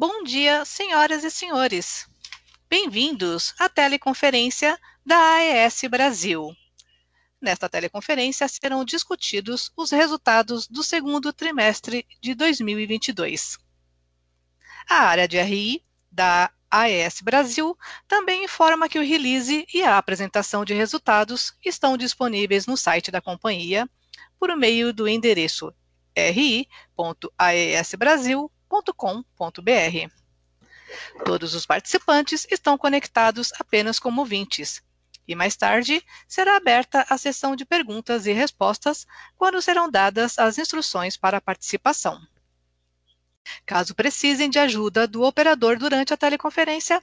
Bom dia, senhoras e senhores. Bem-vindos à teleconferência da AES Brasil. Nesta teleconferência serão discutidos os resultados do segundo trimestre de 2022. A área de RI da AES Brasil também informa que o release e a apresentação de resultados estão disponíveis no site da companhia por meio do endereço ri.aesbrasil.com Todos os participantes estão conectados apenas como ouvintes. E mais tarde será aberta a sessão de perguntas e respostas, quando serão dadas as instruções para a participação. Caso precisem de ajuda do operador durante a teleconferência,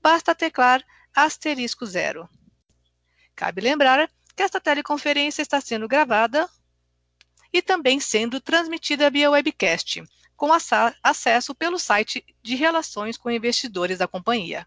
basta teclar asterisco zero. Cabe lembrar que esta teleconferência está sendo gravada e também sendo transmitida via webcast, com acesso pelo site de Relações com Investidores da companhia.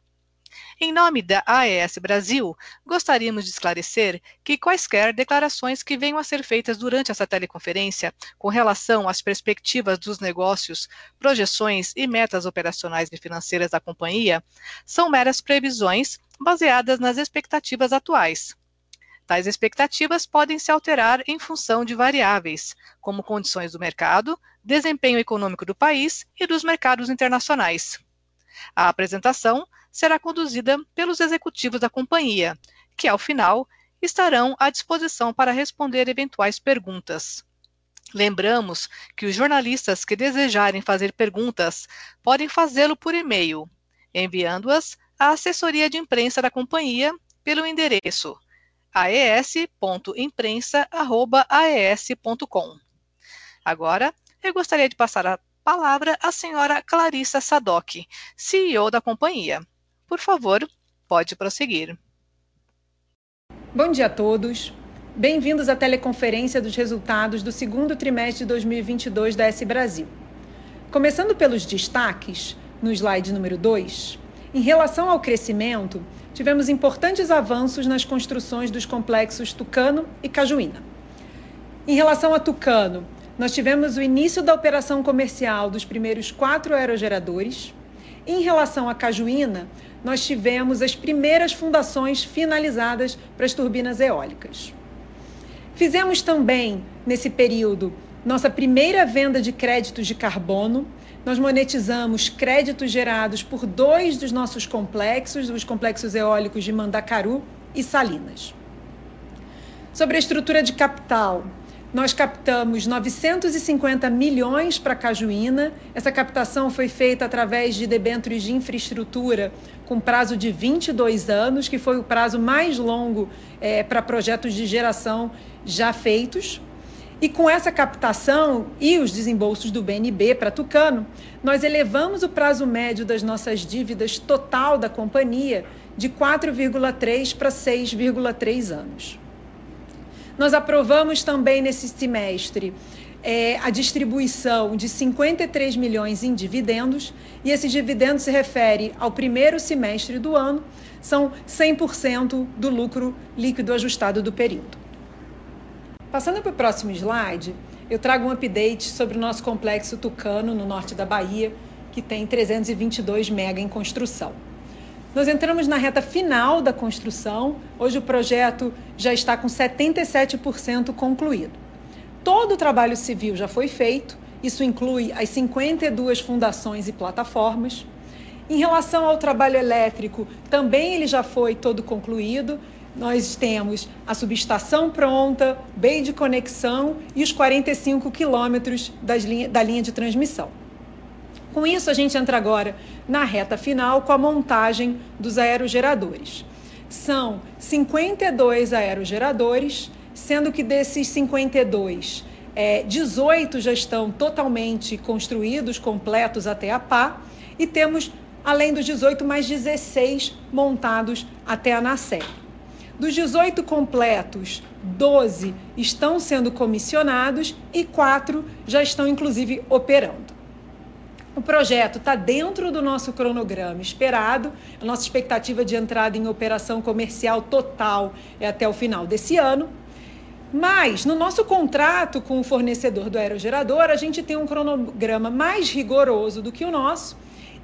Em nome da AES Brasil, gostaríamos de esclarecer que quaisquer declarações que venham a ser feitas durante essa teleconferência com relação às perspectivas dos negócios, projeções e metas operacionais e financeiras da companhia são meras previsões baseadas nas expectativas atuais, Tais expectativas podem se alterar em função de variáveis, como condições do mercado, desempenho econômico do país e dos mercados internacionais. A apresentação será conduzida pelos executivos da companhia, que, ao final, estarão à disposição para responder eventuais perguntas. Lembramos que os jornalistas que desejarem fazer perguntas podem fazê-lo por e-mail, enviando-as à assessoria de imprensa da companhia pelo endereço aes.imprensa.aes.com. Agora, eu gostaria de passar a palavra à senhora Clarissa Sadoc, CEO da companhia. Por favor, pode prosseguir. Bom dia a todos. Bem-vindos à teleconferência dos resultados do segundo trimestre de 2022 da S Brasil. Começando pelos destaques, no slide número 2, em relação ao crescimento, tivemos importantes avanços nas construções dos complexos Tucano e Cajuína. Em relação a Tucano, nós tivemos o início da operação comercial dos primeiros quatro aerogeradores. Em relação a Cajuína, nós tivemos as primeiras fundações finalizadas para as turbinas eólicas. Fizemos também, nesse período, nossa primeira venda de créditos de carbono nós monetizamos créditos gerados por dois dos nossos complexos, os complexos eólicos de Mandacaru e Salinas. Sobre a estrutura de capital, nós captamos 950 milhões para Cajuína. Essa captação foi feita através de debêntures de infraestrutura com prazo de 22 anos, que foi o prazo mais longo é, para projetos de geração já feitos. E com essa captação e os desembolsos do BNB para Tucano, nós elevamos o prazo médio das nossas dívidas total da companhia de 4,3 para 6,3 anos. Nós aprovamos também nesse semestre é, a distribuição de 53 milhões em dividendos, e esses dividendos se refere ao primeiro semestre do ano, são 100% do lucro líquido ajustado do período. Passando para o próximo slide, eu trago um update sobre o nosso complexo Tucano, no norte da Bahia, que tem 322 mega em construção. Nós entramos na reta final da construção, hoje o projeto já está com 77% concluído. Todo o trabalho civil já foi feito, isso inclui as 52 fundações e plataformas. Em relação ao trabalho elétrico, também ele já foi todo concluído, nós temos a subestação pronta, bem de conexão e os 45 quilômetros da linha de transmissão. Com isso, a gente entra agora na reta final com a montagem dos aerogeradores. São 52 aerogeradores, sendo que desses 52, é, 18 já estão totalmente construídos, completos até a pá, e temos, além dos 18, mais 16 montados até a NACEP. Dos 18 completos, 12 estão sendo comissionados e 4 já estão, inclusive, operando. O projeto está dentro do nosso cronograma esperado. A nossa expectativa de entrada em operação comercial total é até o final desse ano. Mas, no nosso contrato com o fornecedor do aerogerador, a gente tem um cronograma mais rigoroso do que o nosso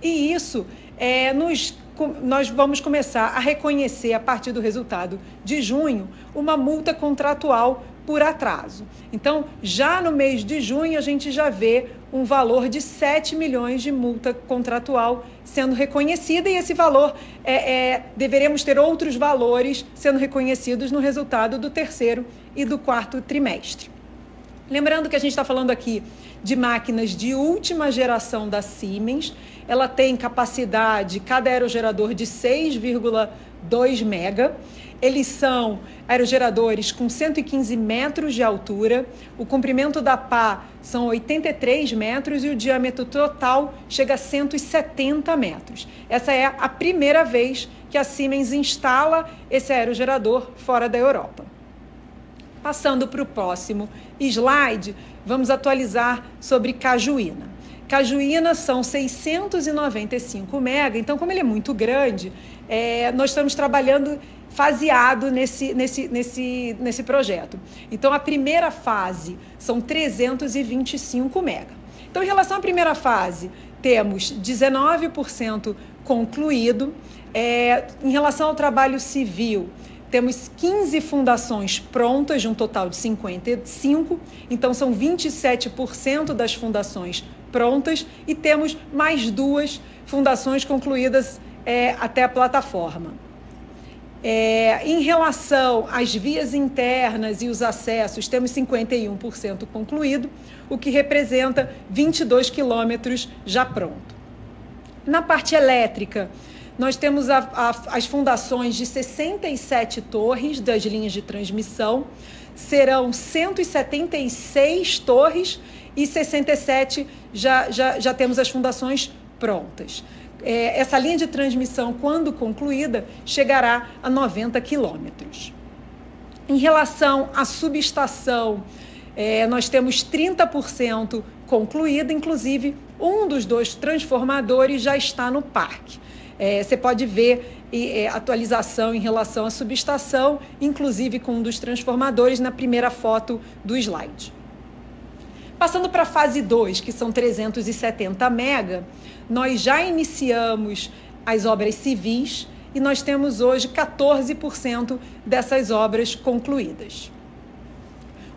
e isso é, nos nós vamos começar a reconhecer, a partir do resultado de junho, uma multa contratual por atraso. Então, já no mês de junho, a gente já vê um valor de 7 milhões de multa contratual sendo reconhecida, e esse valor é, é, deveremos ter outros valores sendo reconhecidos no resultado do terceiro e do quarto trimestre. Lembrando que a gente está falando aqui de máquinas de última geração da Siemens. Ela tem capacidade, cada aerogerador, de 6,2 mega. Eles são aerogeradores com 115 metros de altura. O comprimento da pá são 83 metros e o diâmetro total chega a 170 metros. Essa é a primeira vez que a Siemens instala esse aerogerador fora da Europa. Passando para o próximo slide, vamos atualizar sobre Cajuína. Cajuína são 695 mega, então como ele é muito grande, é, nós estamos trabalhando faseado nesse, nesse, nesse, nesse projeto. Então a primeira fase são 325 mega. Então em relação à primeira fase, temos 19% concluído. É, em relação ao trabalho civil, temos 15 fundações prontas, de um total de 55, então são 27% das fundações prontas, e temos mais duas fundações concluídas é, até a plataforma. É, em relação às vias internas e os acessos, temos 51% concluído, o que representa 22 quilômetros já pronto. Na parte elétrica, nós temos a, a, as fundações de 67 torres das linhas de transmissão, serão 176 torres e 67 já, já, já temos as fundações prontas. É, essa linha de transmissão, quando concluída, chegará a 90 quilômetros. Em relação à subestação, é, nós temos 30% concluída, inclusive um dos dois transformadores já está no parque. É, você pode ver é, atualização em relação à subestação, inclusive com um dos transformadores na primeira foto do slide. Passando para a fase 2, que são 370 mega, nós já iniciamos as obras civis e nós temos hoje 14% dessas obras concluídas.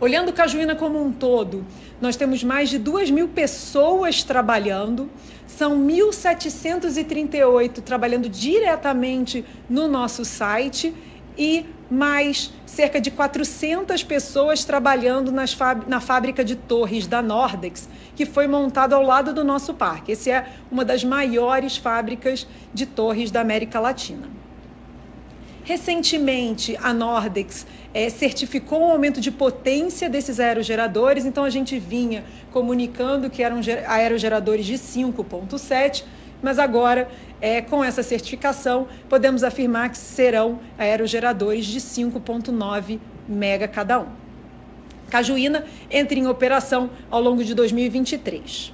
Olhando Cajuína como um todo, nós temos mais de 2 mil pessoas trabalhando, são 1.738 trabalhando diretamente no nosso site e mais cerca de 400 pessoas trabalhando na fábrica de torres da Nordex, que foi montada ao lado do nosso parque. Essa é uma das maiores fábricas de torres da América Latina. Recentemente, a Nordex é, certificou um aumento de potência desses aerogeradores, então a gente vinha comunicando que eram aerogeradores de 5,7, mas agora, é, com essa certificação, podemos afirmar que serão aerogeradores de 5,9 mega cada um. Cajuína entra em operação ao longo de 2023.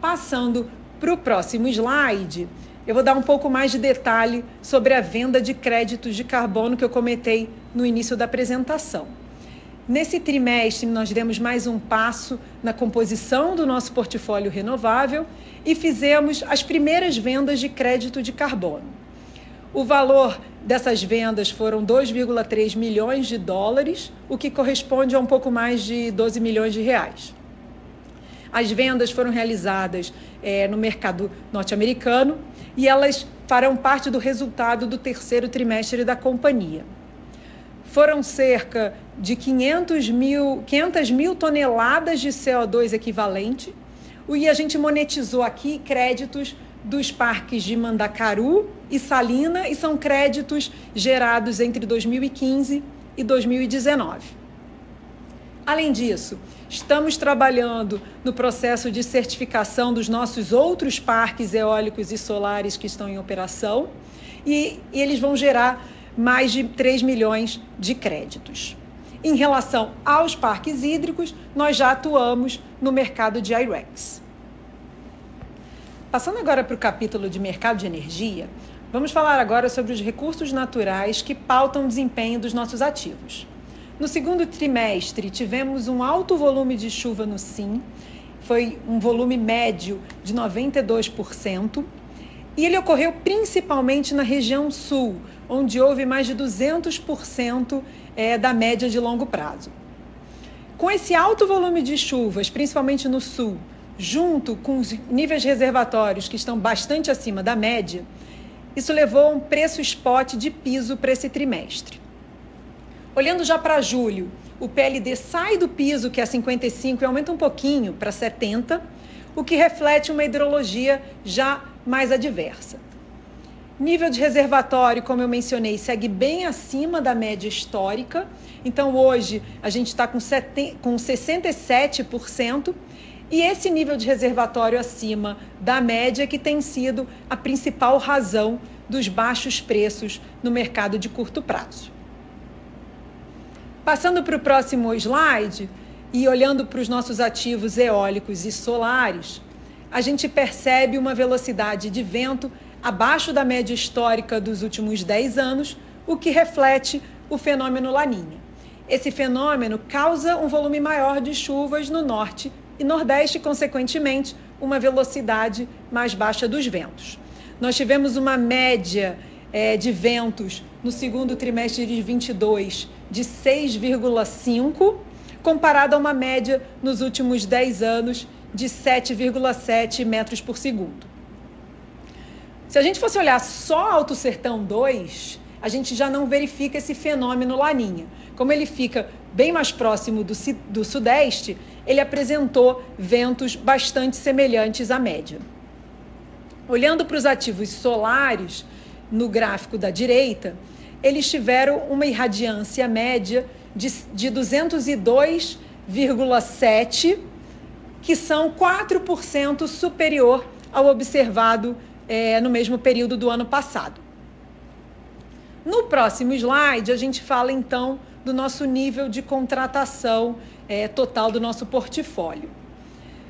Passando para o próximo slide, eu vou dar um pouco mais de detalhe sobre a venda de créditos de carbono que eu comentei no início da apresentação. Nesse trimestre, nós demos mais um passo na composição do nosso portfólio renovável e fizemos as primeiras vendas de crédito de carbono. O valor dessas vendas foram 2,3 milhões de dólares, o que corresponde a um pouco mais de 12 milhões de reais. As vendas foram realizadas é, no mercado norte-americano e elas farão parte do resultado do terceiro trimestre da companhia. Foram cerca de 500 mil, 500 mil toneladas de CO2 equivalente e a gente monetizou aqui créditos dos parques de Mandacaru e Salina e são créditos gerados entre 2015 e 2019. Além disso, estamos trabalhando no processo de certificação dos nossos outros parques eólicos e solares que estão em operação e, e eles vão gerar mais de 3 milhões de créditos. Em relação aos parques hídricos, nós já atuamos no mercado de IREX. Passando agora para o capítulo de mercado de energia, vamos falar agora sobre os recursos naturais que pautam o desempenho dos nossos ativos. No segundo trimestre, tivemos um alto volume de chuva no Sim, foi um volume médio de 92%, e ele ocorreu principalmente na região sul, onde houve mais de 200% é, da média de longo prazo. Com esse alto volume de chuvas, principalmente no sul, junto com os níveis reservatórios que estão bastante acima da média, isso levou a um preço spot de piso para esse trimestre. Olhando já para julho, o PLD sai do piso, que é 55, e aumenta um pouquinho para 70, o que reflete uma hidrologia já mais adversa. Nível de reservatório, como eu mencionei, segue bem acima da média histórica. Então, hoje, a gente está com, com 67%. E esse nível de reservatório acima da média que tem sido a principal razão dos baixos preços no mercado de curto prazo. Passando para o próximo slide e olhando para os nossos ativos eólicos e solares, a gente percebe uma velocidade de vento abaixo da média histórica dos últimos 10 anos, o que reflete o fenômeno Laninha. Esse fenômeno causa um volume maior de chuvas no norte e nordeste, consequentemente, uma velocidade mais baixa dos ventos. Nós tivemos uma média é, de ventos no segundo trimestre de 22 de 6,5, comparado a uma média nos últimos 10 anos de 7,7 metros por segundo. Se a gente fosse olhar só Alto Sertão 2, a gente já não verifica esse fenômeno laninha. Como ele fica bem mais próximo do, do sudeste, ele apresentou ventos bastante semelhantes à média. Olhando para os ativos solares, no gráfico da direita, eles tiveram uma irradiância média de, de 202,7, que são 4% superior ao observado é, no mesmo período do ano passado. No próximo slide, a gente fala então do nosso nível de contratação é, total do nosso portfólio.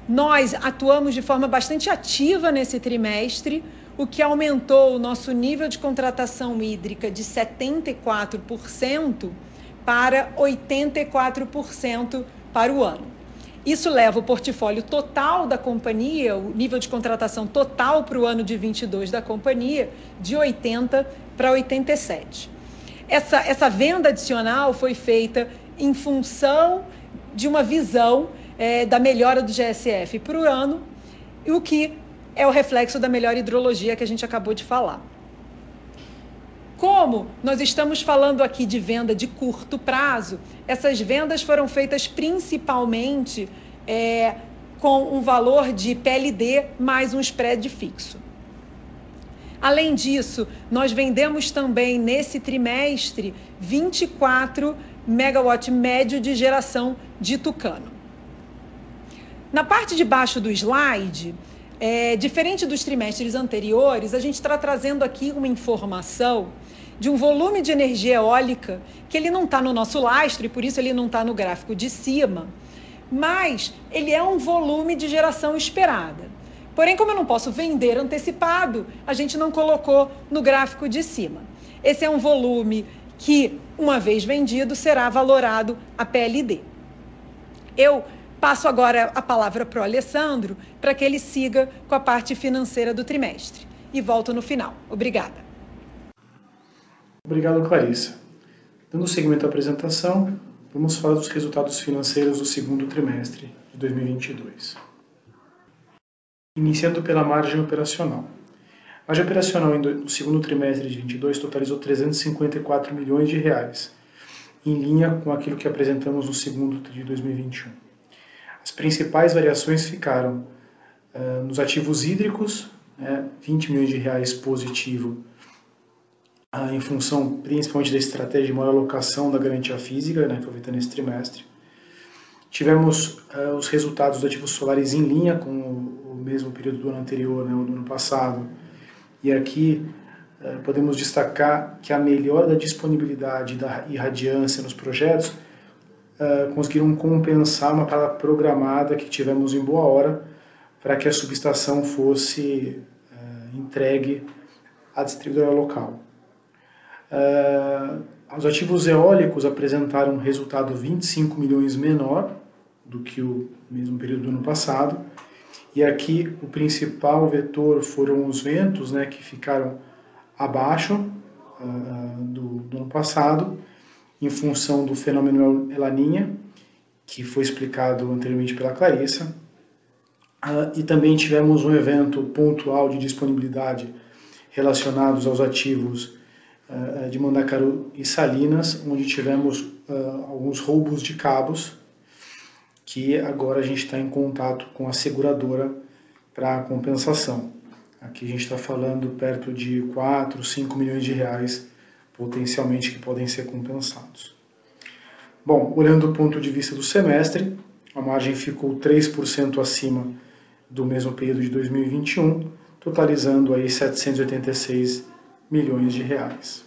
Nós atuamos de forma bastante ativa nesse trimestre, o que aumentou o nosso nível de contratação hídrica de 74% para 84% para o ano. Isso leva o portfólio total da companhia, o nível de contratação total para o ano de 22 da companhia, de 80 para 87. Essa, essa venda adicional foi feita em função de uma visão é, da melhora do GSF para o ano, o que é o reflexo da melhor hidrologia que a gente acabou de falar. Como nós estamos falando aqui de venda de curto prazo, essas vendas foram feitas principalmente é, com um valor de PLD mais um spread fixo. Além disso, nós vendemos também nesse trimestre 24 megawatt médio de geração de Tucano. Na parte de baixo do slide, é, diferente dos trimestres anteriores, a gente está trazendo aqui uma informação de um volume de energia eólica que ele não está no nosso lastro e por isso ele não está no gráfico de cima, mas ele é um volume de geração esperada. Porém, como eu não posso vender antecipado, a gente não colocou no gráfico de cima. Esse é um volume que, uma vez vendido, será valorado a PLD. Eu Passo agora a palavra para o Alessandro para que ele siga com a parte financeira do trimestre. E volto no final. Obrigada. Obrigado, Clarissa. Dando seguimento à apresentação, vamos falar dos resultados financeiros do segundo trimestre de 2022. Iniciando pela margem operacional. A margem operacional no segundo trimestre de 2022 totalizou 354 milhões de reais, em linha com aquilo que apresentamos no segundo de 2021. As principais variações ficaram uh, nos ativos hídricos, né, 20 milhões de reais positivo, uh, em função principalmente da estratégia de maior alocação da garantia física, né, feita nesse trimestre. Tivemos uh, os resultados dos ativos solares em linha com o, mesmo período do ano anterior, né, do ano passado. E aqui podemos destacar que a melhora da disponibilidade da irradiância nos projetos uh, conseguiram compensar uma parada programada que tivemos em boa hora para que a subestação fosse entregue à distribuidora local. Uh, os ativos eólicos apresentaram um resultado 25 milhões menor do que o mesmo período do ano passado. E aqui o principal vetor foram os ventos, né, que ficaram abaixo uh, do, do, ano passado, em função do fenômeno El Laninha, que foi explicado anteriormente pela Clarissa. Uh, e também tivemos um evento pontual de disponibilidade relacionados aos ativos de Mandacaru e Salinas, onde tivemos alguns roubos de cabos que agora a gente está em contato com a seguradora para compensação. Aqui a gente está falando perto de 4, 5 milhões de reais potencialmente que podem ser compensados. Bom, olhando do ponto de vista do semestre, a margem ficou 3% acima do mesmo período de 2021, totalizando aí 786 milhões de reais.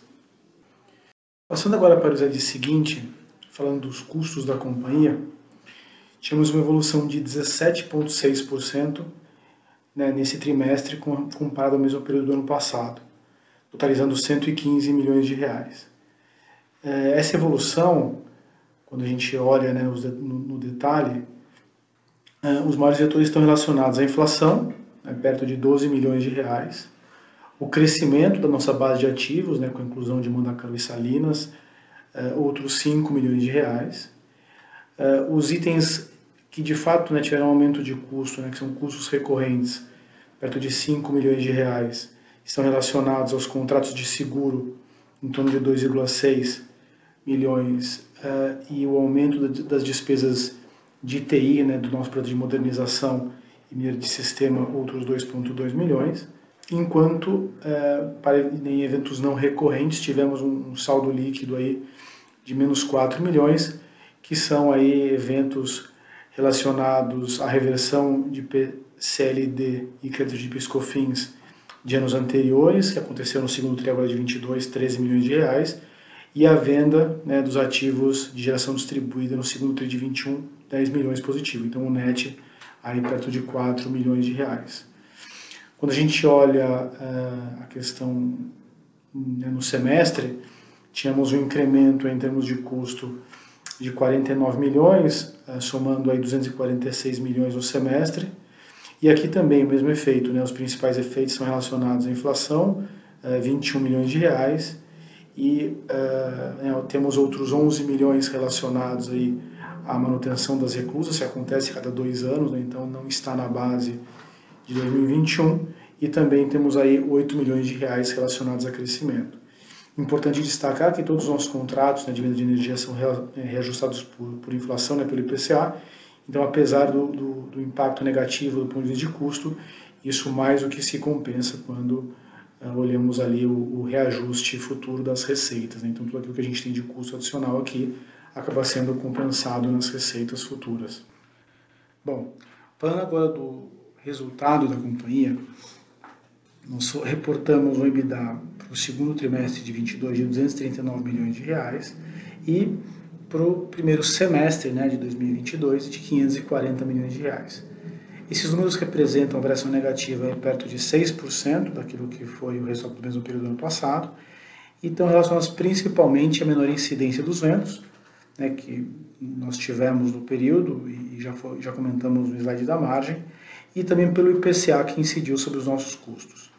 Passando agora para o slide seguinte, falando dos custos da companhia, tivemos uma evolução de 17,6% né, nesse trimestre comparado ao mesmo período do ano passado, totalizando 115 milhões de reais. É, essa evolução, quando a gente olha né, no, detalhe, é, os maiores vetores estão relacionados à inflação, né, perto de 12 milhões de reais, o crescimento da nossa base de ativos, né, com a inclusão de Mandacaru e Salinas, é, outros 5 milhões de reais, Uh, os itens que de fato né, tiveram um aumento de custo, né, que são custos recorrentes, perto de 5 milhões de reais, estão relacionados aos contratos de seguro, em torno de 2,6 milhões, uh, e o aumento das despesas de TI, né, do nosso projeto de modernização e de sistema, outros 2,2 milhões, enquanto uh, para, em eventos não recorrentes tivemos um, saldo líquido aí de menos 4 milhões, que são aí eventos relacionados à reversão de PCLD e crédito de piscofins de anos anteriores, que aconteceu no segundo tri agora de 22, 13 milhões de reais, e a venda né, dos ativos de geração distribuída no segundo tri de 21, 10 milhões positivo. Então o net aí perto de 4 milhões de reais. Quando a gente olha uh, a questão né, no semestre, tínhamos um incremento em termos de custo de 49 milhões, eh, somando aí 246 milhões no semestre. E aqui também o mesmo efeito, né? os principais efeitos são relacionados à inflação, 21 eh, milhões de reais, e uh, temos outros 11 milhões relacionados aí à manutenção das reclusas, que acontece cada dois anos, né? então não está na base de 2021, e também temos aí 8 milhões de reais relacionados a crescimento. Importante destacar que todos os nossos contratos né, de venda de energia são é, reajustados por, por inflação, né, pelo IPCA. Então, apesar do, do, do, impacto negativo do ponto de vista de custo, isso mais do que se compensa quando uh, olhamos ali o, o, reajuste futuro das receitas. Né? Então, tudo aquilo que a gente tem de custo adicional aqui acaba sendo compensado nas receitas futuras. Bom, falando agora do resultado da companhia, nós reportamos um EBITDA para o segundo trimestre de 22 de 239 milhões de reais e para o primeiro semestre né, de 2022 de 540 milhões de reais. Esses números representam a variação negativa em perto de 6% daquilo que foi o resultado do mesmo período do ano passado e estão relacionados principalmente à menor incidência dos ventos, né, que nós tivemos no período e já, foi, já comentamos no slide da margem, e também pelo IPCA que incidiu sobre os nossos custos.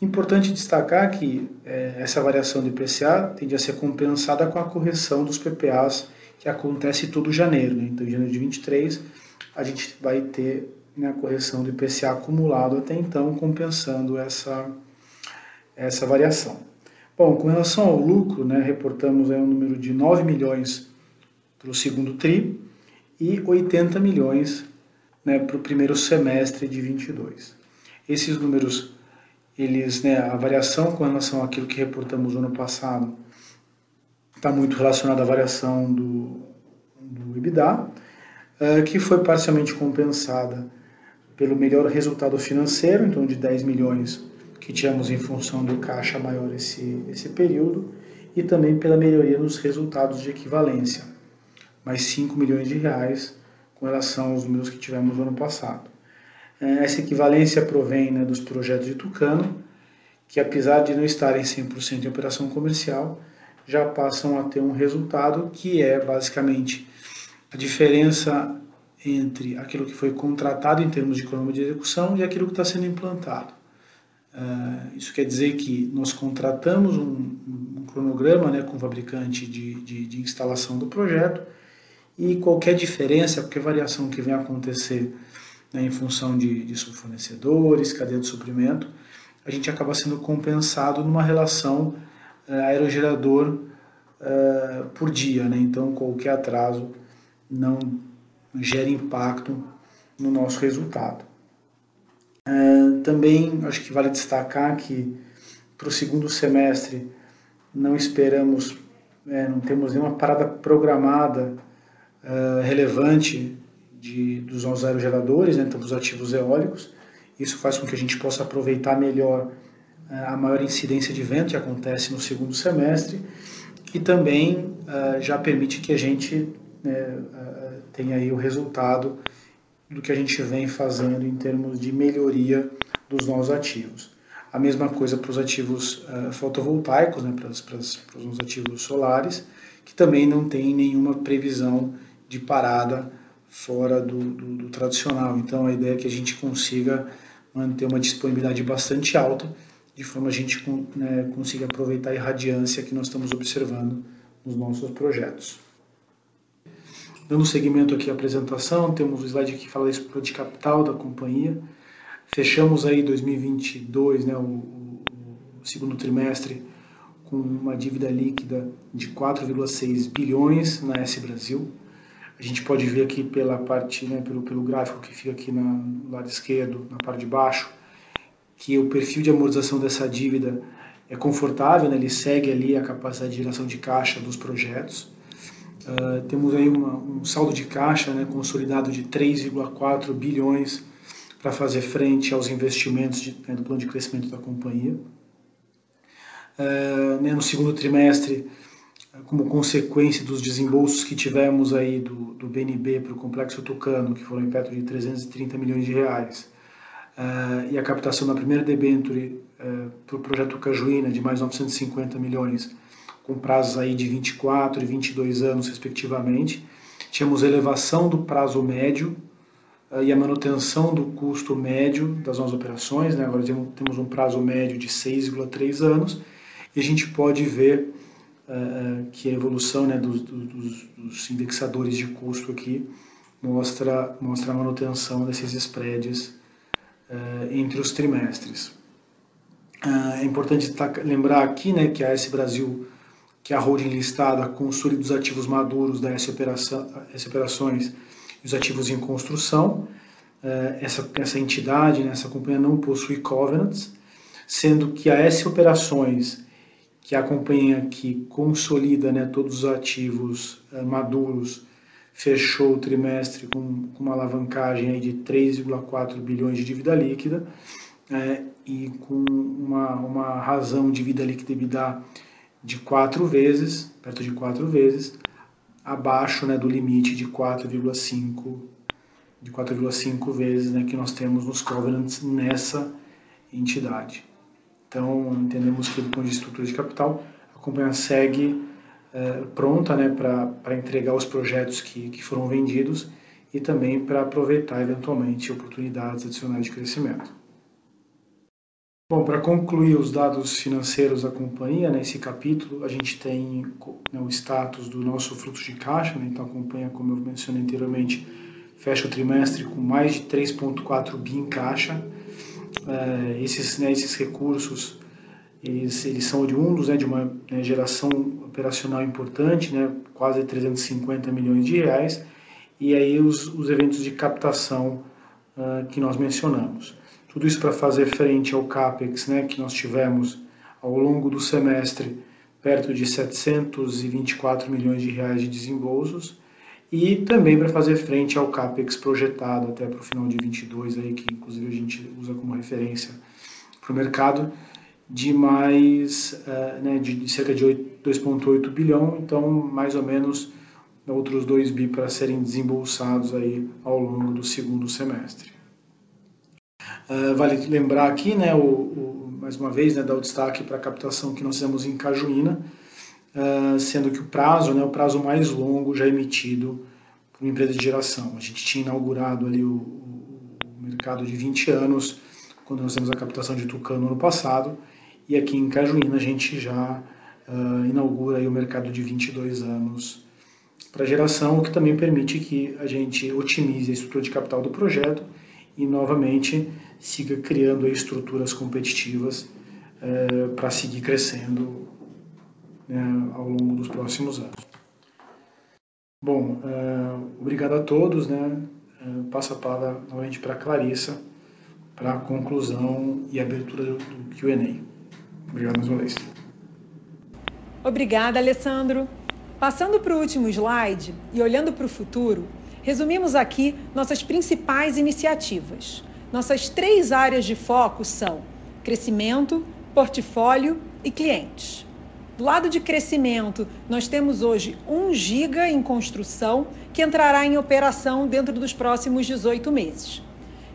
Importante destacar que é, essa variação do IPCA tende a ser compensada com a correção dos PPAs que acontece todo janeiro. Né? Então, em janeiro de 23, a gente vai ter né, a correção do IPCA acumulado até então, compensando essa, essa variação. Bom, com relação ao lucro, né, reportamos aí um número de 9 milhões para o segundo TRI e 80 milhões né, para o primeiro semestre de 22. Esses números eles, né, a variação com relação àquilo que reportamos no ano passado está muito relacionada à variação do, do uh, que foi parcialmente compensada pelo melhor resultado financeiro, então de 10 milhões que tínhamos em função do caixa maior esse, esse período, e também pela melhoria nos resultados de equivalência, mais 5 milhões de reais com relação aos números que tivemos no ano passado. É, essa equivalência provém né, dos projetos de Tucano, que apesar de não estarem 100% em operação comercial, já passam a ter um resultado que é basicamente a diferença entre aquilo que foi contratado em termos de cronograma de execução e aquilo que está sendo implantado. Uh, isso quer dizer que nós contratamos um, um cronograma né, com o fabricante de, de, de, instalação do projeto e qualquer diferença, qualquer variação que venha acontecer né, em função de, de fornecedores, cadeia de suprimento, a gente acaba sendo compensado numa relação uh, aerogerador uh, por dia. Né? Então, qualquer atraso não gera impacto no nosso resultado. Uh, também acho que vale destacar que para o segundo semestre não esperamos, é, não temos nenhuma parada programada uh, relevante de, dos nossos aerogeradores, né, então dos ativos eólicos. Isso faz com que a gente possa aproveitar melhor uh, a maior incidência de vento que acontece no segundo semestre e também já permite que a gente né, tenha aí o resultado do que a gente vem fazendo em termos de melhoria dos nossos ativos. A mesma coisa para os ativos uh, fotovoltaicos, né, para os ativos solares, que também não tem nenhuma previsão de parada fora do, do, do, tradicional. Então a ideia é que a gente consiga manter uma disponibilidade bastante alta, de forma a gente né, consiga aproveitar a irradiância que nós estamos observando nos nossos projetos. Dando seguimento aqui à apresentação, temos o slide que fala da estrutura de capital da companhia. Fechamos aí 2022, né, o, o segundo trimestre, com uma dívida líquida de 4,6 bilhões na S Brasil. A gente pode ver aqui pela parte, né, pelo, pelo gráfico que fica aqui na, no lado esquerdo, na parte de baixo, que o perfil de amortização dessa dívida é confortável, né, ele segue ali a capacidade de geração de caixa dos projetos. Uh, temos aí uma, um saldo de caixa né, consolidado de 3,4 bilhões para fazer frente aos investimentos de, né, do plano de crescimento da companhia. Uh, né, no segundo trimestre, como consequência dos desembolsos que tivemos aí do, do BNB para o Complexo Tucano, que foram em perto de 330 milhões de reais, uh, e a captação da primeira debenture para o projeto Cajuína de mais 950 milhões, com prazos aí de 24 e 22 anos, respectivamente. Tínhamos elevação do prazo médio uh, e a manutenção do custo médio das nossas operações. Né? Agora temos um prazo médio de 6,3 anos e a gente pode ver uh, que a evolução né, dos, dos, dos, indexadores de custo aqui mostra, mostra a manutenção desses spreads uh, entre os trimestres. é importante lembrar aqui né, que a S Brasil que é a holding listada consolida os ativos maduros da S, Operação, S Operações e os ativos em construção. Eh, essa, essa entidade, né, essa companhia não possui covenants, sendo que a S Operações, que a companhia que consolida né, todos os ativos eh, maduros, fechou o trimestre com, com uma alavancagem de 3,4 bilhões de dívida líquida é, e com uma, uma razão de dívida líquida EBITDA de quatro vezes, perto de quatro vezes, abaixo né, do limite de 4,5 de 4,5 vezes né, que nós temos nos covenants nessa entidade. Então, entendemos que do ponto de estrutura de capital, a companhia segue é, pronta né, para entregar os projetos que, que foram vendidos e também para aproveitar eventualmente oportunidades adicionais de crescimento. Bom, para concluir os dados financeiros da companhia, nesse capítulo a gente tem né, o status do nosso fluxo de caixa, né, então a companhia, como eu mencionei anteriormente, fecha o trimestre com mais de 3,4 bi em caixa. É, esses, né, esses recursos eles, eles são oriundos né, de uma né, geração operacional importante, né, quase 350 milhões de reais, e aí os, os eventos de captação uh, que nós mencionamos. Tudo isso para fazer frente ao CAPEX né, que nós tivemos ao longo do semestre, perto de 724 milhões de reais de desembolsos, e também para fazer frente ao CAPEX projetado até para o final de 22, aí, que inclusive a gente usa como referência para o mercado, de mais uh, né, de, cerca de 2,8 bilhão, então mais ou menos outros 2 bi para serem desembolsados aí ao longo do segundo semestre. Uh, vale lembrar aqui, né, o, o, mais uma vez, né, dar o destaque para a captação que nós fizemos em Cajuína, uh, sendo que o prazo, né, o prazo mais longo já emitido uma empresa de geração. A gente tinha inaugurado ali o, o mercado de 20 anos, quando nós temos a captação de Tucano no passado, e aqui em Cajuína a gente já uh, inaugura o mercado de 22 anos para geração, o que também permite que a gente otimize a estrutura de capital do projeto e novamente siga criando estruturas competitivas uh, para seguir crescendo ao longo dos próximos anos. Bom, uh, obrigado a todos, né? Uh, passo a palavra novamente para a Clarissa para a conclusão e abertura do Q&A. Obrigado mais uma vez. Obrigada, Alessandro. Passando para o último slide e olhando para o futuro, resumimos aqui nossas principais iniciativas. Nossas três áreas de foco são crescimento, portfólio e clientes. Do lado de crescimento, nós temos hoje 1 giga em construção que entrará em operação dentro dos próximos 18 meses.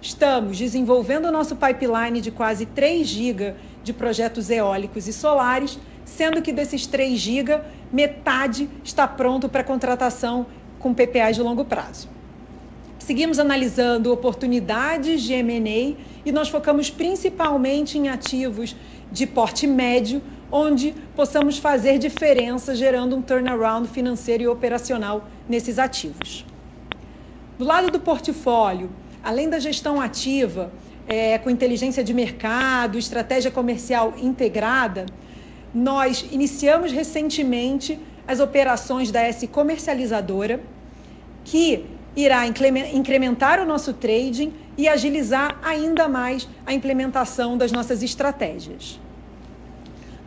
Estamos desenvolvendo o nosso pipeline de quase 3 GB de projetos eólicos e solares, sendo que desses 3 GB, metade está pronto para contratação com PPAs de longo prazo. Seguimos analisando oportunidades de M&A e nós focamos principalmente em ativos de porte médio, onde possamos fazer diferença gerando um turnaround financeiro e operacional nesses ativos. Do lado do portfólio, além da gestão ativa, é, com inteligência de mercado, estratégia comercial integrada, nós iniciamos recentemente as operações da S Comercializadora, que irá incrementar o nosso trading e agilizar ainda mais a implementação das nossas estratégias.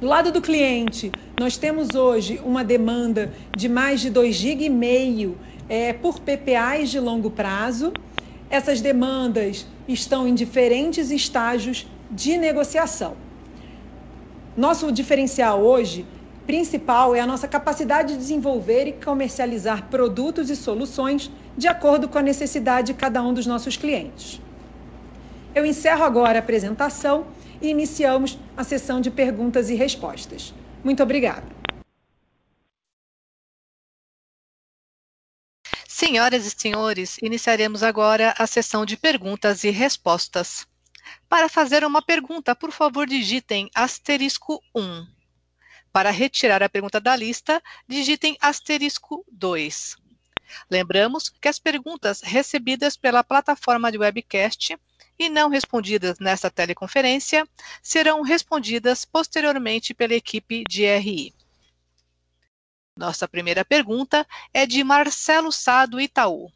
Do lado do cliente, nós temos hoje uma demanda de mais de 2,5 GB é, por PPAs de longo prazo. Essas demandas estão em diferentes estágios de negociação. Nosso diferencial hoje principal é a nossa capacidade de desenvolver e comercializar produtos e soluções de acordo com a necessidade de cada um dos nossos clientes. Eu encerro agora a apresentação e iniciamos a sessão de perguntas e respostas. Muito obrigada. Senhoras e senhores, iniciaremos agora a sessão de perguntas e respostas. Para fazer uma pergunta, por favor, digitem asterisco 1. Para retirar a pergunta da lista, digitem asterisco 2. Lembramos que as perguntas recebidas pela plataforma de webcast e não respondidas nesta teleconferência serão respondidas posteriormente pela equipe de RI. Nossa primeira pergunta é de Marcelo Sado Itaú.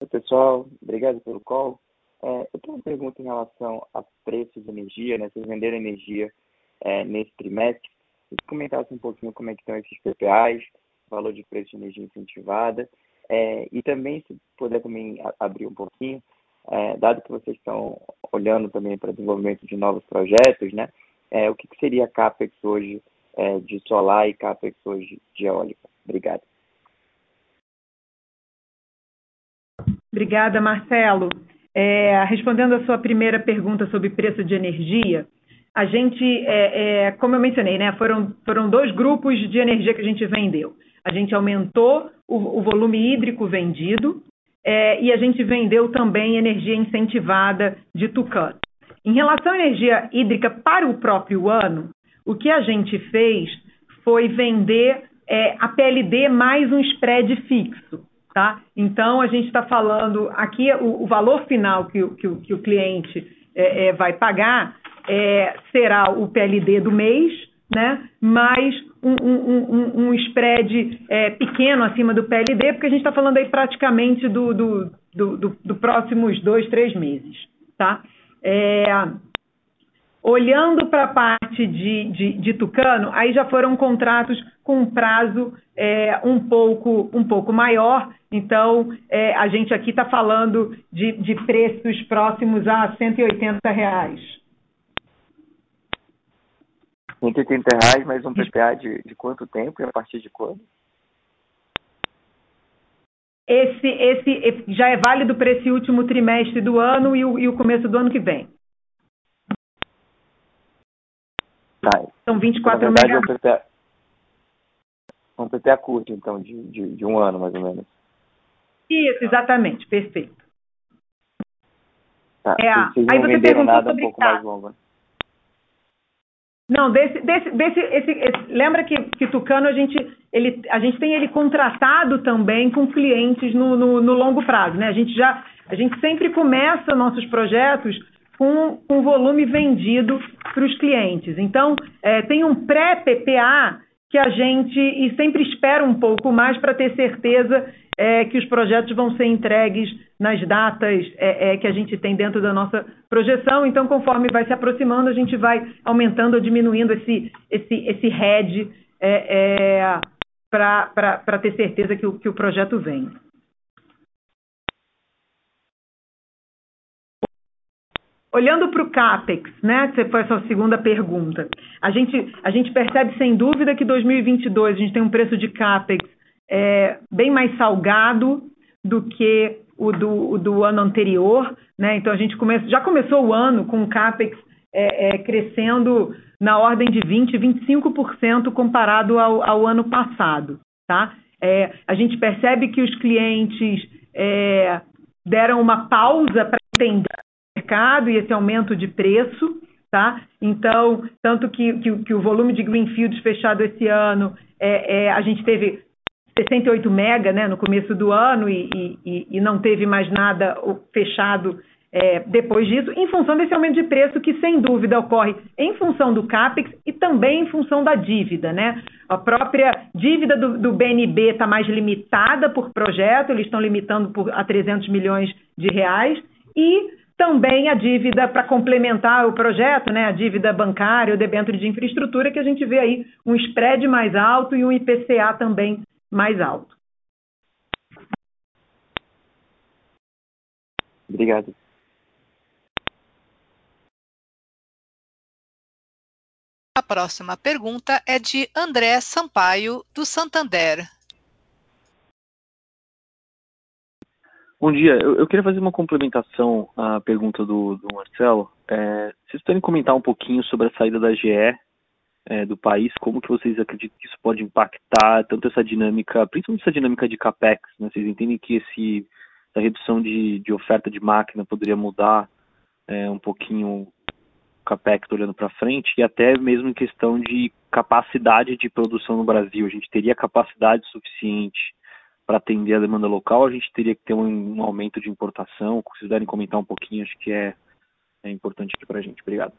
Oi, pessoal, obrigado pelo call. É, eu tenho uma pergunta em relação a preço de energia, né? Vocês venderam energia é, nesse trimestre. Se comentasse um pouquinho como é que estão esses PPAs, valor de preço de energia incentivada é, e também, se puder também abrir um pouquinho, é, dado que vocês estão olhando também para desenvolvimento de novos projetos, né? É, o que, que seria CAPEX hoje é, de solar e CAPEX hoje de eólica? Obrigado. Obrigada, Marcelo. É, respondendo a sua primeira pergunta sobre preço de energia, a gente, é, é, como eu mencionei, né, foram, foram dois grupos de energia que a gente vendeu. A gente aumentou o, o volume hídrico vendido é, e a gente vendeu também energia incentivada de Tucano. Em relação à energia hídrica para o próprio ano, o que a gente fez foi vender é, a PLD mais um spread fixo. Tá? Então, a gente está falando aqui, o, o, valor final que, que, que o cliente é, é vai pagar é, será o PLD do mês, né? mais um, um, um spread é, pequeno acima do PLD, porque a gente está falando aí praticamente do, do, do, do, do próximos dois, três meses. Tá? É, olhando para a parte de, de, de, Tucano, aí já foram contratos com um prazo é, um, pouco, um pouco maior, então é, a gente aqui está falando de, de preços próximos a 180 reais. 180 reais, mais um PPA de, de quanto tempo e a partir de quando? Esse, esse já é válido para esse último trimestre do ano e o, e o começo do ano que vem. Tá. São 24 verdade, meses. É um, um PPA curto, então, de, de, de um ano, mais ou menos. Isso, exatamente, perfeito. Tá. É, aí você perguntou nada um sobre pouco taxa. mais longo. Não, desse, desse, desse esse, esse- lembra que, que Tucano a gente, ele, a gente tem ele contratado também com clientes no, no, no longo prazo, né? A gente já, a gente sempre começa nossos projetos com, com volume vendido para os clientes. Então, é, tem um pré-PPA que a gente e sempre espera um pouco mais para ter certeza é, que os projetos vão ser entregues nas datas é, é, que a gente tem dentro da nossa projeção. Então, conforme vai se aproximando, a gente vai aumentando ou diminuindo esse, esse, esse head é, é, para ter certeza que o, que o projeto vem. Olhando para o CAPEX, né, que foi a sua segunda pergunta, a gente, a gente percebe sem dúvida que 2022 a gente tem um preço de CAPEX é, bem mais salgado do que o do, o do ano anterior. Né? Então, a gente já começou o ano com o CAPEX é, é, crescendo na ordem de 20%, 25% comparado ao, ao ano passado. Tá? É, a gente percebe que os clientes é, deram uma pausa para entender o mercado e esse aumento de preço. Tá? Então, tanto que, que, que o volume de Greenfields fechado esse ano, é, é, a gente teve 68 mega né, no começo do ano e, e, e não teve mais nada fechado é, depois disso, em função desse aumento de preço que, sem dúvida, ocorre em função do CAPEX e também em função da dívida. Né? A própria dívida do, do BNB está mais limitada por projeto, eles estão limitando por, a 300 milhões de reais, e também a dívida para complementar o projeto, né, a dívida bancária, o debênture de infraestrutura, que a gente vê aí um spread mais alto e um IPCA também mais alto. Obrigado. A próxima pergunta é de André Sampaio, do Santander. Bom dia, eu, eu, queria fazer uma complementação à pergunta do, do Marcelo. É, vocês podem comentar um pouquinho sobre a saída da GE é, do país, como que vocês acreditam que isso pode impactar tanto essa dinâmica, principalmente essa dinâmica de capex, né? Vocês entendem que esse, essa redução de, de oferta de máquina poderia mudar é, um pouquinho o capex olhando para frente e até mesmo em questão de capacidade de produção no Brasil, a gente teria capacidade suficiente para atender a demanda local, a gente teria que ter um, um aumento de importação. Se puderem comentar um pouquinho, acho que é, é importante aqui para a gente. Obrigado.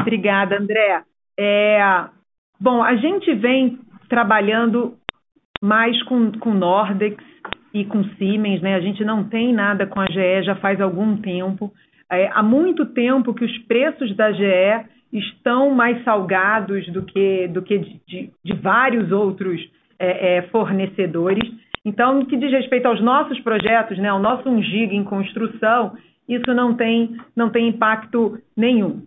Obrigada, André. É, bom, a gente vem trabalhando mais com, com Nordex e com Siemens, né? A gente não tem nada com a GE já faz algum tempo. É, há muito tempo que os preços da GE estão mais salgados do que, do que de, de, de vários outros é, é, fornecedores. Então, no que diz respeito aos nossos projetos, né, ao nosso 1 giga em construção, isso não tem, não tem impacto nenhum.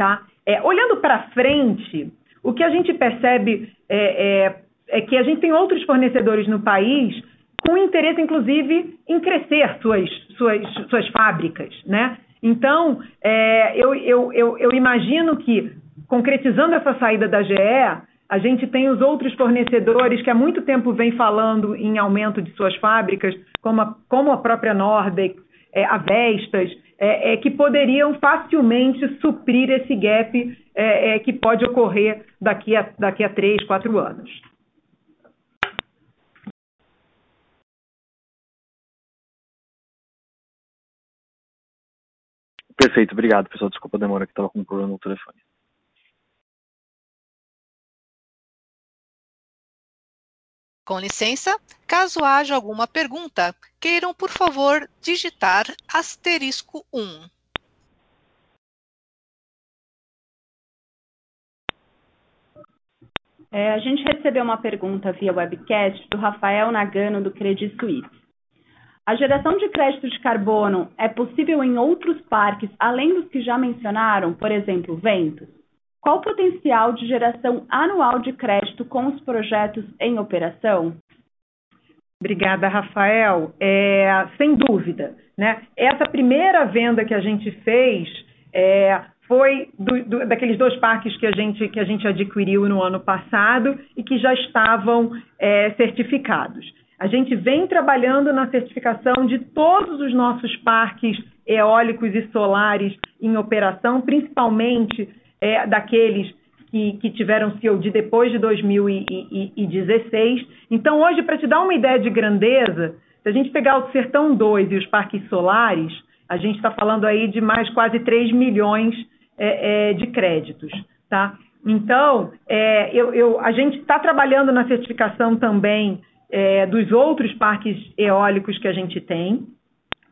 Tá? É, olhando para frente, o que a gente percebe é, é, é, que a gente tem outros fornecedores no país com interesse, inclusive, em crescer suas, suas, suas fábricas. Né? Então, é, eu, eu, eu, eu imagino que, concretizando essa saída da GE, a gente tem os outros fornecedores que há muito tempo vem falando em aumento de suas fábricas, como a, como a própria Nordex, é, a Vestas, é, é, que poderiam facilmente suprir esse gap é, que pode ocorrer daqui a, daqui a três, quatro anos. Perfeito, obrigado, pessoal. Desculpa a demora que estava com um problema no telefone. Com licença, caso haja alguma pergunta, queiram, por favor, digitar asterisco 1. É, a gente recebeu uma pergunta via webcast do Rafael Nagano, do Credit Suisse. A geração de crédito de carbono é possível em outros parques, além dos que já mencionaram, por exemplo, ventos? Qual o potencial de geração anual de crédito com os projetos em operação? Obrigada, Rafael. É, sem dúvida. Né? Essa primeira venda que a gente fez é, foi do, do, daqueles dois parques que a, gente, que a gente adquiriu no ano passado e que já estavam é, certificados. A gente vem trabalhando na certificação de todos os nossos parques eólicos e solares em operação, principalmente é, daqueles que, que, tiveram COD depois de 2016. Então, hoje, para te dar uma ideia de grandeza, se a gente pegar o Sertão 2 e os parques solares, a gente está falando aí de mais quase 3 milhões é, é, de créditos. Tá? Então, é, eu, eu, a gente está trabalhando na certificação também é, dos outros parques eólicos que a gente tem.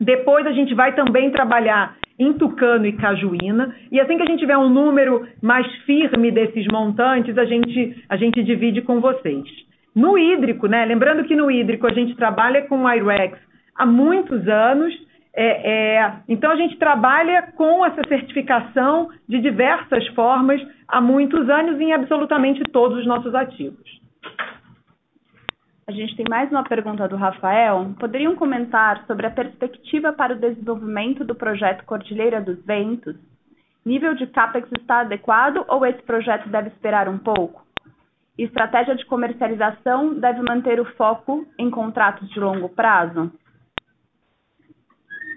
Depois a gente vai também trabalhar em Tucano e Cajuína, e assim que a gente tiver um número mais firme desses montantes, a gente, a gente divide com vocês. No hídrico, né? Lembrando que no hídrico a gente trabalha com o IREX há muitos anos, é, é, então a gente trabalha com essa certificação de diversas formas há muitos anos em absolutamente todos os nossos ativos. A gente tem mais uma pergunta do Rafael. Poderiam comentar sobre a perspectiva para o desenvolvimento do projeto Cordilheira dos Ventos? Nível de CAPEX está adequado ou esse projeto deve esperar um pouco? Estratégia de comercialização deve manter o foco em contratos de longo prazo?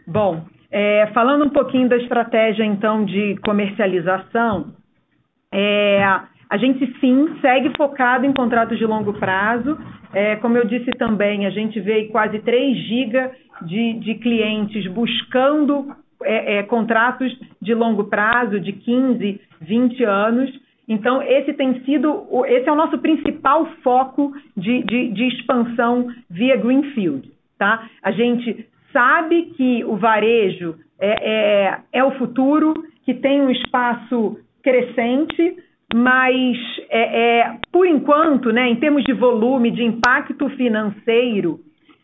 Bom, é, falando um pouquinho da estratégia então de comercialização, é, a gente sim segue focado em contratos de longo prazo. É, como eu disse também, a gente vê quase 3 GB de, de clientes buscando é, é, contratos de longo prazo, de 15, 20 anos. Então, esse tem sido, esse é o nosso principal foco de, de, de expansão via Greenfield. Tá? A gente sabe que o varejo é, é, é o futuro, que tem um espaço crescente, mas é, é, por enquanto, né, em termos de volume, de impacto financeiro,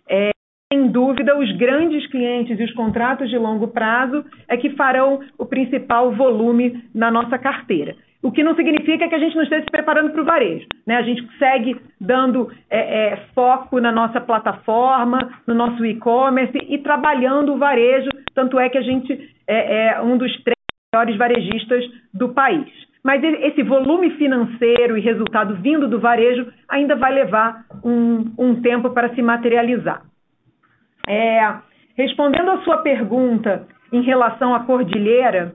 é, sem dúvida, os grandes clientes e os contratos de longo prazo é que farão o principal volume na nossa carteira. O que não significa que a gente não esteja se preparando para o varejo. Né? A gente segue dando é, é, foco na nossa plataforma, no nosso e-commerce e trabalhando o varejo, tanto é que a gente é, é um dos três maiores varejistas do país mas esse volume financeiro e resultado vindo do varejo ainda vai levar um, um tempo para se materializar. É, respondendo à sua pergunta em relação à cordilheira,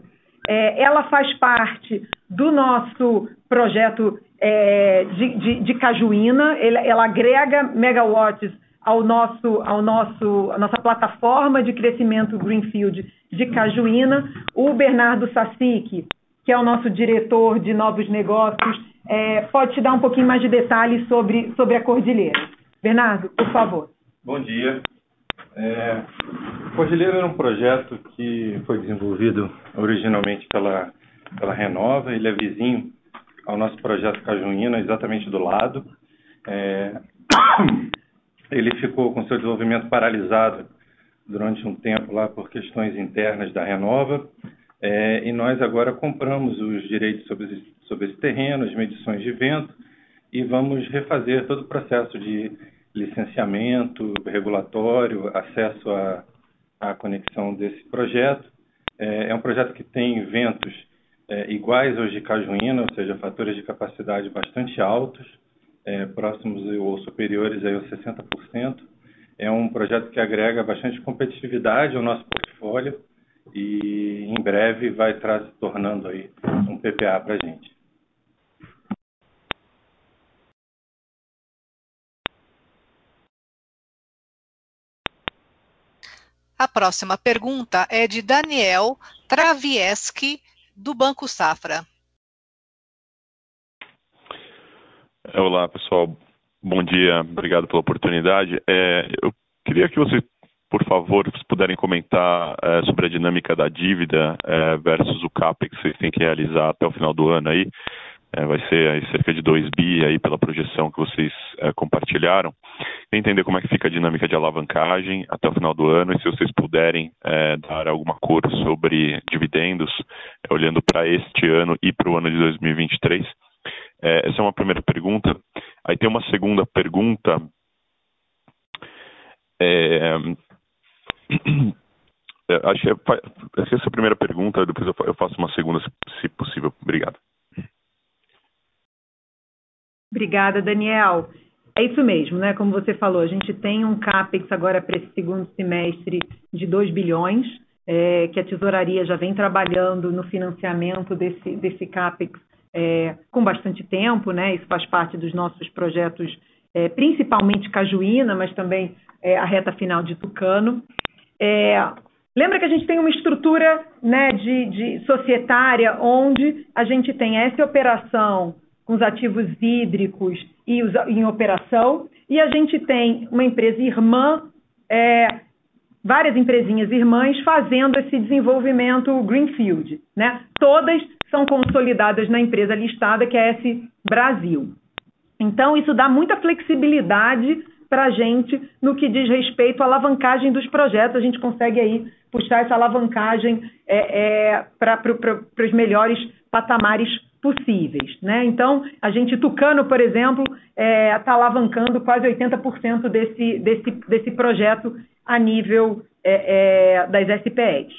é, ela faz parte do nosso projeto é, de, de, de, Cajuína, ela, ela, agrega megawatts ao nosso, ao nosso, à nossa plataforma de crescimento Greenfield de Cajuína. O Bernardo Sassic que é o nosso diretor de novos negócios, é, pode te dar um pouquinho mais de detalhes sobre, sobre a Cordilheira. Bernardo, por favor. Bom dia. É, Cordilheira era um projeto que foi desenvolvido originalmente pela, pela Renova, ele é vizinho ao nosso projeto Cajuína, exatamente do lado. É, ele ficou com seu desenvolvimento paralisado durante um tempo lá por questões internas da Renova. É, e nós agora compramos os direitos sobre, sobre esse terreno, as medições de vento, e vamos refazer todo o processo de licenciamento regulatório, acesso à, à conexão desse projeto. É, é, um projeto que tem ventos é, iguais aos de Cajuína, ou seja, fatores de capacidade bastante altos, é, próximos ou superiores aí aos 60%. É um projeto que agrega bastante competitividade ao nosso portfólio, e em breve vai estar se tornando aí um PPA para a gente. A próxima pergunta é de Daniel Travieski, do Banco Safra. Olá, pessoal. Bom dia, obrigado pela oportunidade. É, eu queria que você por favor, se puderem comentar é, sobre a dinâmica da dívida é, versus o CAPEX que vocês têm que realizar até o final do ano aí. É, vai ser aí, cerca de 2 bi aí pela projeção que vocês compartilharam. Entender como é que fica a dinâmica de alavancagem até o final do ano e se vocês puderem dar alguma cor sobre dividendos, olhando para este ano e para o ano de 2023. essa é uma primeira pergunta. Aí tem uma segunda pergunta é, É, acho que essa é a primeira pergunta, depois eu faço uma segunda, se possível. Obrigado. Obrigada, Daniel. É isso mesmo, né? Como você falou, a gente tem um CAPEX agora para esse segundo semestre de 2 bilhões, é, que a tesouraria já vem trabalhando no financiamento desse, desse CAPEX é, com bastante tempo, né? Isso faz parte dos nossos projetos, é, principalmente Cajuína, mas também é, a reta final de Tucano. É, lembra que a gente tem uma estrutura né, de, de societária onde a gente tem essa operação com os ativos hídricos e os, em operação, e a gente tem uma empresa irmã, é, várias empresinhas irmãs fazendo esse desenvolvimento Greenfield. Né? Todas são consolidadas na empresa listada, que é a S Brasil. Então, isso dá muita flexibilidade para a gente no que diz respeito à alavancagem dos projetos. A gente consegue aí puxar essa alavancagem é, é, para os melhores patamares possíveis. Né? Então, a gente, Tucano, por exemplo, está é, tá alavancando quase 80% desse, desse, desse projeto a nível é, é, das SPEs.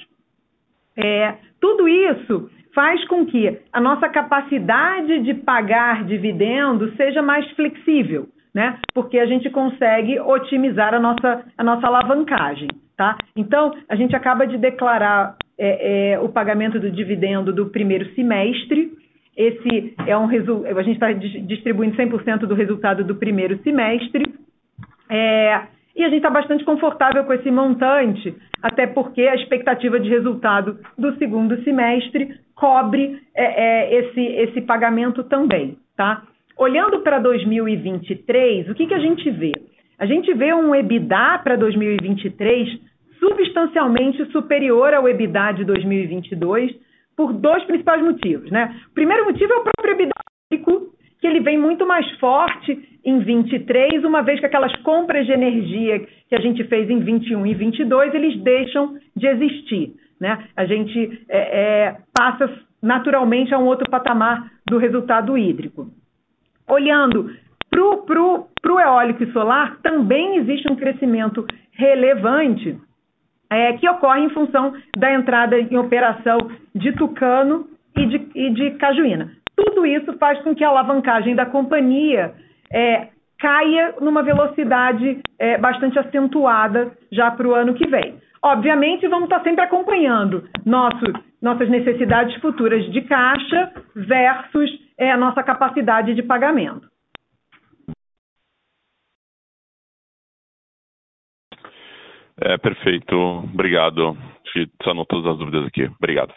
É, tudo isso faz com que a nossa capacidade de pagar dividendos seja mais flexível, né? porque a gente consegue otimizar a nossa, a nossa alavancagem. Tá? Então, a gente acaba de declarar é, o pagamento do dividendo do primeiro semestre, esse é um resultado. A gente está distribuindo 100% do resultado do primeiro semestre. É, e a gente está bastante confortável com esse montante, até porque a expectativa de resultado do segundo semestre cobre é, é, esse, esse pagamento também. Tá? Olhando para 2023, o que, que a gente vê? A gente vê um EBITDA para 2023 substancialmente superior ao EBITDA de 2022 por dois principais motivos. Né? O primeiro motivo é o próprio EBITDA que ele vem muito mais forte em 23, uma vez que aquelas compras de energia que a gente fez em 21 e 22, eles deixam de existir. Né? A gente é, é, passa naturalmente a um outro patamar do resultado hídrico. Olhando para o eólico e solar, também existe um crescimento relevante é, que ocorre em função da entrada em operação de Tucano e de, e de Cajuína. Tudo isso faz com que a alavancagem da companhia é, caia numa velocidade é, bastante acentuada já para o ano que vem. Obviamente, vamos estar sempre acompanhando nosso, nossas necessidades futuras de caixa versus é, a nossa capacidade de pagamento. É, perfeito. Obrigado. Sanou todas as dúvidas aqui. Obrigado.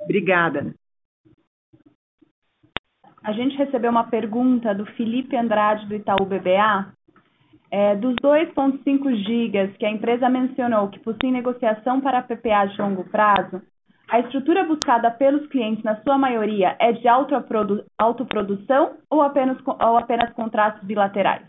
Obrigada. A gente recebeu uma pergunta do Felipe Andrade, do Itaú BBA. É, dos 2,5 gigas que a empresa mencionou que possuem negociação para PPA de longo prazo, a estrutura buscada pelos clientes, na sua maioria, é de autoprodução ou apenas, ou apenas contratos bilaterais?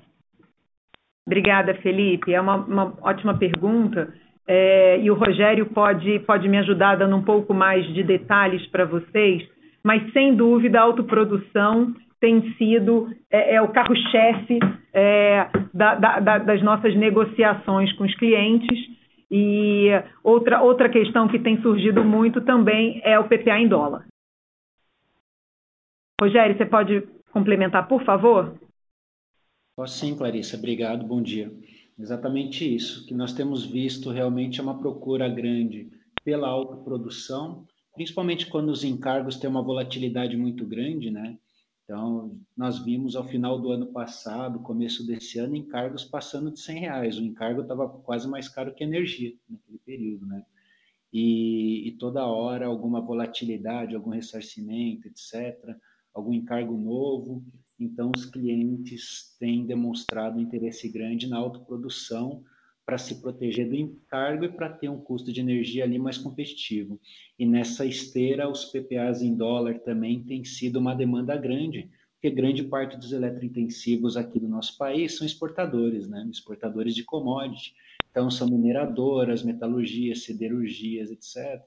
Obrigada, Felipe. É uma, uma ótima pergunta. É, e o Rogério pode, pode me ajudar dando um pouco mais de detalhes para vocês, mas sem dúvida a autoprodução tem sido é, é o carro-chefe é, da, da, das nossas negociações com os clientes. E outra, outra questão que tem surgido muito também é o PPA em dólar. Rogério, você pode complementar, por favor? Posso sim, Clarissa. Obrigado, bom dia. Exatamente isso. que nós temos visto realmente é uma procura grande pela autoprodução, principalmente quando os encargos têm uma volatilidade muito grande, né? Então, nós vimos ao final do ano passado, começo desse ano, encargos passando de 100 reais. O encargo estava quase mais caro que energia naquele período, né? E, e toda hora alguma volatilidade, algum ressarcimento, etc., algum encargo novo. Então, os clientes têm demonstrado interesse grande na autoprodução para se proteger do encargo e para ter um custo de energia ali mais competitivo. E nessa esteira, os PPAs em dólar também têm sido uma demanda grande, porque grande parte dos eletrointensivos aqui do nosso país são exportadores, né? exportadores de commodity. Então, são mineradoras, metalurgias, siderurgias, etc.,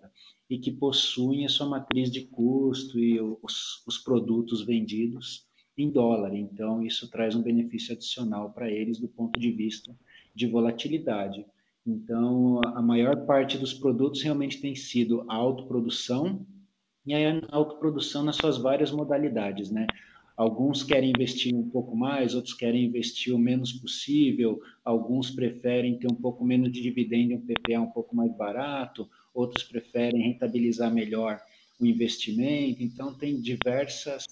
e que possuem a sua matriz de custo e os, os produtos vendidos em dólar. Então, isso traz um benefício adicional para eles do ponto de vista de volatilidade. Então, a maior parte dos produtos realmente tem sido a autoprodução e a autoprodução nas suas várias modalidades, né? Alguns querem investir um pouco mais, outros querem investir o menos possível, alguns preferem ter um pouco menos de dividendo e um PPA um pouco mais barato, outros preferem rentabilizar melhor o investimento. Então, tem diversas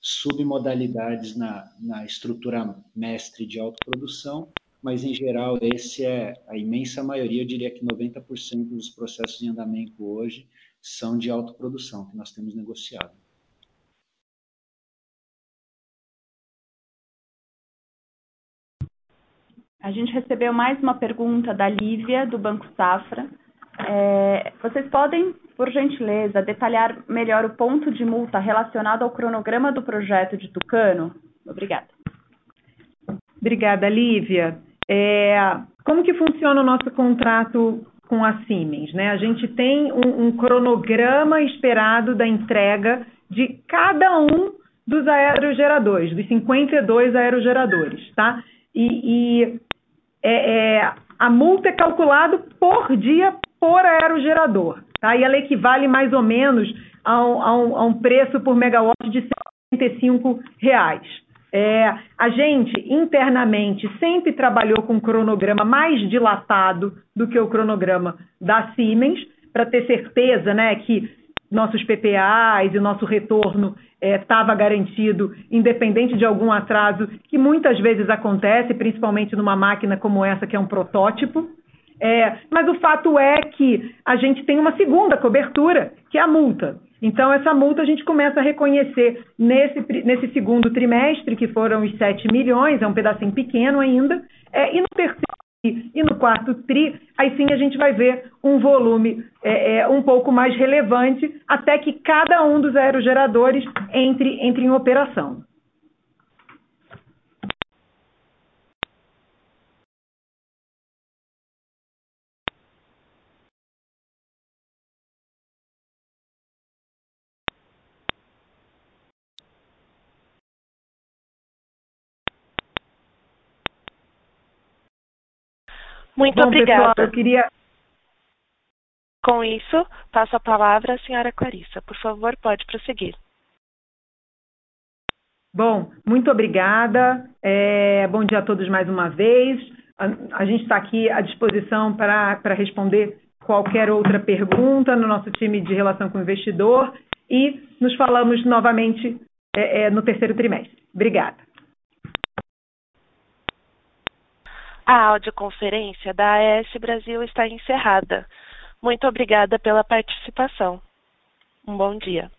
submodalidades na, na estrutura mestre de autoprodução, mas em geral, esse é a imensa maioria, eu diria que 90% dos processos em andamento hoje são de autoprodução que nós temos negociado. A gente recebeu mais uma pergunta da Lívia, do Banco Safra. É, vocês podem, por gentileza, detalhar melhor o ponto de multa relacionado ao cronograma do projeto de Tucano? Obrigada. Obrigada, Lívia. É, como que funciona o nosso contrato com a Siemens? Né? A gente tem um, um cronograma esperado da entrega de cada um dos aerogeradores, dos 52 aerogeradores, tá? E, e é, é, a multa é calculada por dia por aerogerador, tá? E ela equivale mais ou menos a um, a um, a um preço por megawatt de 75 reais. É, a gente, internamente, sempre trabalhou com um cronograma mais dilatado do que o cronograma da Siemens, para ter certeza né, que nossos PPAs e nosso retorno estava é, garantido, independente de algum atraso, que muitas vezes acontece, principalmente numa máquina como essa, que é um protótipo. É, mas o fato é que a gente tem uma segunda cobertura, que é a multa. Então, essa multa a gente começa a reconhecer nesse, nesse segundo trimestre, que foram os 7 milhões, é um pedacinho pequeno ainda, é, e no terceiro e no quarto TRI, aí sim a gente vai ver um volume é, é, um pouco mais relevante, até que cada um dos aerogeradores entre, entre em operação. Muito Bom, obrigada. Pessoal, eu queria... Com isso, passo a palavra à senhora Clarissa. Por favor, pode prosseguir. Bom, muito obrigada. É, bom dia a todos mais uma vez. A, a gente está aqui à disposição para, responder qualquer outra pergunta no nosso time de relação com o investidor e nos falamos novamente é, é, no terceiro trimestre. Obrigada. A audioconferência da AES Brasil está encerrada. Muito obrigada pela participação. Um bom dia.